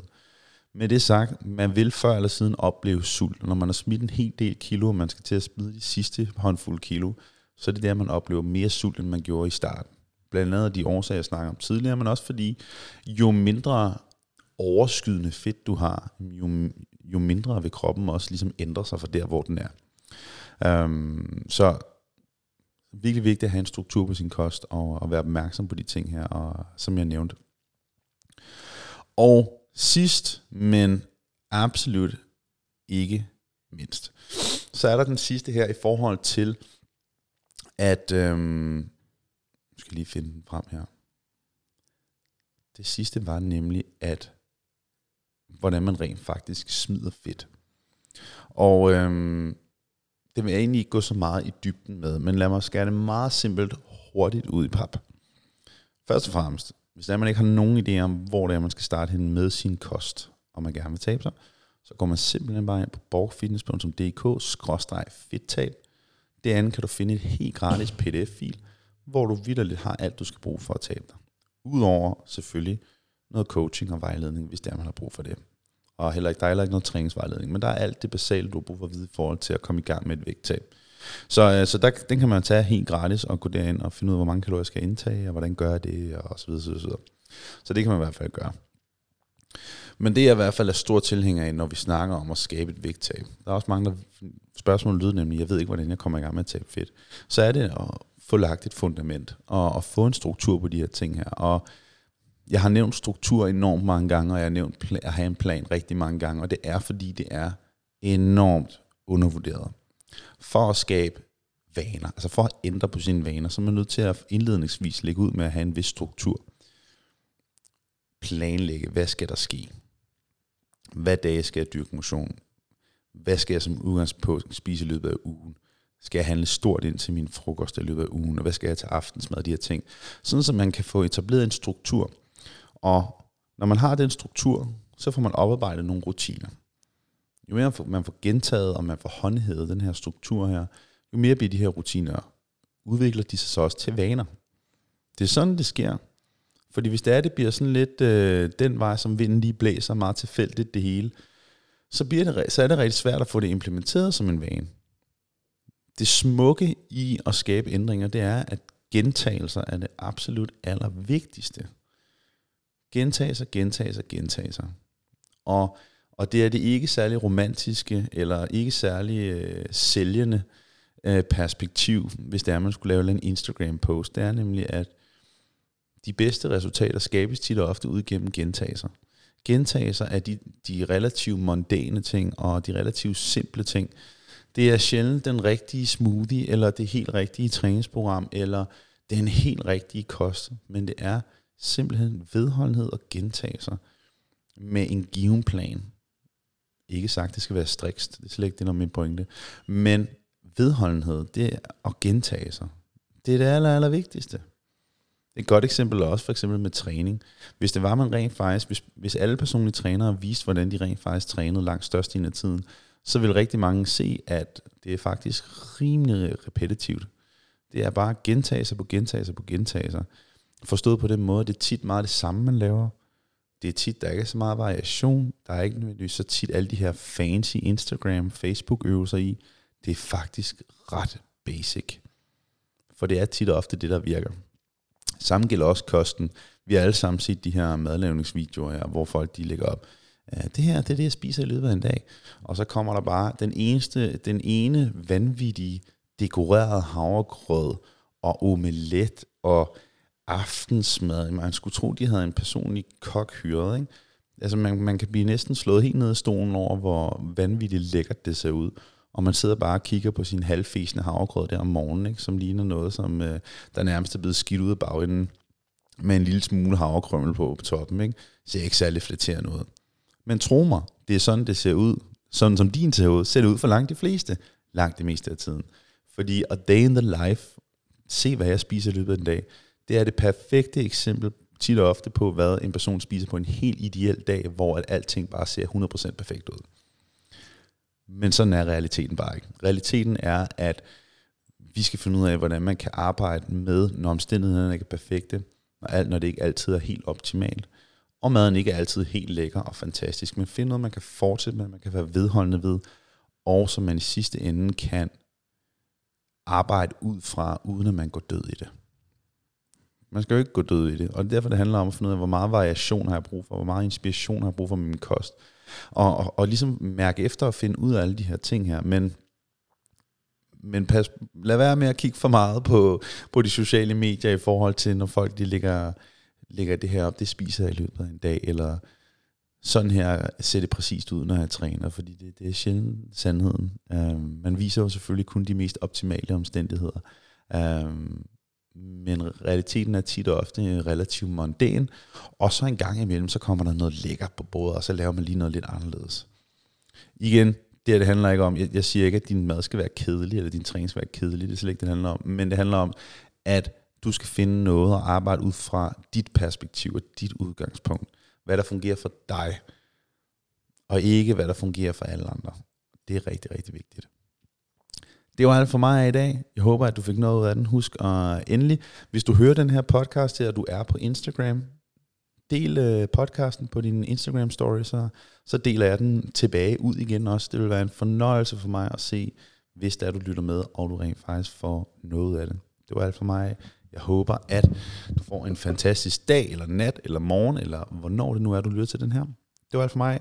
S1: Med det sagt, man vil før eller siden opleve sult, når man har smidt en hel del kilo, og man skal til at smide de sidste håndfulde kilo, så er det der, man oplever mere sult, end man gjorde i starten. Blandt andet de årsager, jeg snakker om tidligere, men også fordi, jo mindre overskydende fedt du har, jo, jo mindre vil kroppen også ligesom ændre sig fra der, hvor den er. Um, så virkelig vigtigt at have en struktur på sin kost, og, og være opmærksom på de ting her, og, som jeg nævnte. Og sidst, men absolut ikke mindst, så er der den sidste her i forhold til, at, øhm, jeg skal lige finde den frem her. Det sidste var nemlig, at hvordan man rent faktisk smider fedt. Og øhm, det vil jeg egentlig ikke gå så meget i dybden med, men lad mig skære det meget simpelt hurtigt ud i pap. Først og fremmest, hvis der man ikke har nogen idé om, hvor det er, man skal starte hen med sin kost, og man gerne vil tabe sig, så går man simpelthen bare ind på det andet kan du finde et helt gratis pdf-fil, hvor du vidderligt har alt, du skal bruge for at tabe dig. Udover selvfølgelig noget coaching og vejledning, hvis det er, man har brug for det og heller ikke, der er heller ikke noget træningsvejledning, men der er alt det basale, du har brug for at vide i forhold til at komme i gang med et vægttab. Så, øh, så der, den kan man tage helt gratis og gå derind og finde ud af, hvor mange kalorier jeg skal indtage, og hvordan gør jeg det, og så videre, så videre. Så det kan man i hvert fald gøre. Men det er i hvert fald er stor tilhænger af, når vi snakker om at skabe et vægttab. Der er også mange, der spørgsmål lyder nemlig, jeg ved ikke, hvordan jeg kommer i gang med at tabe fedt. Så er det at få lagt et fundament, og, og få en struktur på de her ting her. Og jeg har nævnt struktur enormt mange gange, og jeg har nævnt at have en plan rigtig mange gange, og det er fordi, det er enormt undervurderet. For at skabe vaner, altså for at ændre på sine vaner, så er man nødt til at indledningsvis lægge ud med at have en vis struktur. Planlægge, hvad skal der ske? Hvad dage skal jeg dyrke motion? Hvad skal jeg som udgangspunkt spise i løbet af ugen? Skal jeg handle stort ind til min frokost i løbet af ugen? Og hvad skal jeg til aftensmad? De her ting. Sådan, så man kan få etableret en struktur, og når man har den struktur, så får man oparbejdet nogle rutiner. Jo mere man får gentaget, og man får håndhævet den her struktur her, jo mere bliver de her rutiner, udvikler de sig så også til vaner. Det er sådan, det sker. Fordi hvis det er, det bliver sådan lidt øh, den vej, som vinden lige blæser meget tilfældigt det hele, så, bliver det, så er det rigtig svært at få det implementeret som en vane. Det smukke i at skabe ændringer, det er, at gentagelser er det absolut allervigtigste Gentagelser, gentagelser, gentagelser. Og, og det er det ikke særlig romantiske, eller ikke særlig øh, sælgende øh, perspektiv, hvis det er, man skulle lave en Instagram-post. Det er nemlig, at de bedste resultater skabes tit og ofte ud gennem gentagelser. Gentagelser er de, de relativt mondane ting, og de relativt simple ting. Det er sjældent den rigtige smoothie, eller det helt rigtige træningsprogram, eller den helt rigtige kost, men det er simpelthen vedholdenhed og gentagelser med en given plan. Ikke sagt, det skal være strikst, det er slet ikke det, der er min pointe. Men vedholdenhed, det er at gentage sig. Det er det aller, aller vigtigste. Et godt eksempel er også for eksempel med træning. Hvis det var man rent faktisk, hvis, hvis alle personlige trænere viste, hvordan de rent faktisk trænede langt størstedelen af tiden, så vil rigtig mange se, at det er faktisk rimelig repetitivt. Det er bare gentagelser på gentagelser på gentagelser. Forstået på den måde, det er tit meget det samme, man laver. det er tit, der ikke er så meget variation. Der er ikke nødvendigvis så tit alle de her fancy Instagram, Facebook-øvelser i. Det er faktisk ret basic. For det er tit og ofte det, der virker. Samme gælder også kosten. Vi har alle sammen set de her madlavningsvideoer her, hvor folk de lægger op, øh, det her det er det, jeg spiser i løbet af en dag. Og så kommer der bare den, eneste, den ene vanvittige dekorerede havregrød og omelet og aftensmad. Man skulle tro, de havde en personlig kok hyret. Ikke? Altså man, man kan blive næsten slået helt ned i stolen over, hvor vanvittigt lækkert det ser ud. Og man sidder bare og kigger på sin halvfæsende havregrød der om morgenen, ikke? som ligner noget, som øh, der nærmest er blevet skidt ud af bagenden med en lille smule havrekrømmel på på toppen. Ikke? Ser ikke særlig flatterende ud. Men tro mig, det er sådan, det ser ud. Sådan som din ser ud, ser det ud for langt de fleste. Langt det meste af tiden. Fordi a day in the life, se hvad jeg spiser i løbet af den dag, det er det perfekte eksempel tit og ofte på, hvad en person spiser på en helt ideel dag, hvor at alting bare ser 100% perfekt ud. Men sådan er realiteten bare ikke. Realiteten er, at vi skal finde ud af, hvordan man kan arbejde med, når omstændighederne ikke er perfekte, og alt, når det ikke altid er helt optimalt, og maden ikke er altid helt lækker og fantastisk, men finde noget, man kan fortsætte med, man kan være vedholdende ved, og som man i sidste ende kan arbejde ud fra, uden at man går død i det. Man skal jo ikke gå død i det, og det er derfor, det handler om at finde ud af, hvor meget variation har jeg brug for, hvor meget inspiration har jeg brug for med min kost. Og, og, og ligesom mærke efter og finde ud af alle de her ting her, men men pas, lad være med at kigge for meget på, på de sociale medier i forhold til, når folk de lægger, lægger det her op, det spiser jeg i løbet af en dag, eller sådan her ser det præcist ud, når jeg træner, fordi det, det er sjældent sandheden. Uh, man viser jo selvfølgelig kun de mest optimale omstændigheder. Uh, men realiteten er tit og ofte relativt mondæn, og så en gang imellem, så kommer der noget lækkert på bordet, og så laver man lige noget lidt anderledes. Igen, det, det handler ikke om, jeg, jeg siger ikke, at din mad skal være kedelig, eller din træning skal være kedelig, det er slet ikke det, det handler om, men det handler om, at du skal finde noget at arbejde ud fra dit perspektiv og dit udgangspunkt. Hvad der fungerer for dig, og ikke hvad der fungerer for alle andre. Det er rigtig, rigtig vigtigt. Det var alt for mig i dag. Jeg håber, at du fik noget ud af den. Husk at endelig, hvis du hører den her podcast her, og du er på Instagram, del øh, podcasten på din Instagram story, så, så deler jeg den tilbage ud igen også. Det vil være en fornøjelse for mig at se, hvis der du lytter med, og du rent faktisk får noget af det. Det var alt for mig. Jeg håber, at du får en fantastisk dag, eller nat, eller morgen, eller hvornår det nu er, du lytter til den her. Det var alt for mig.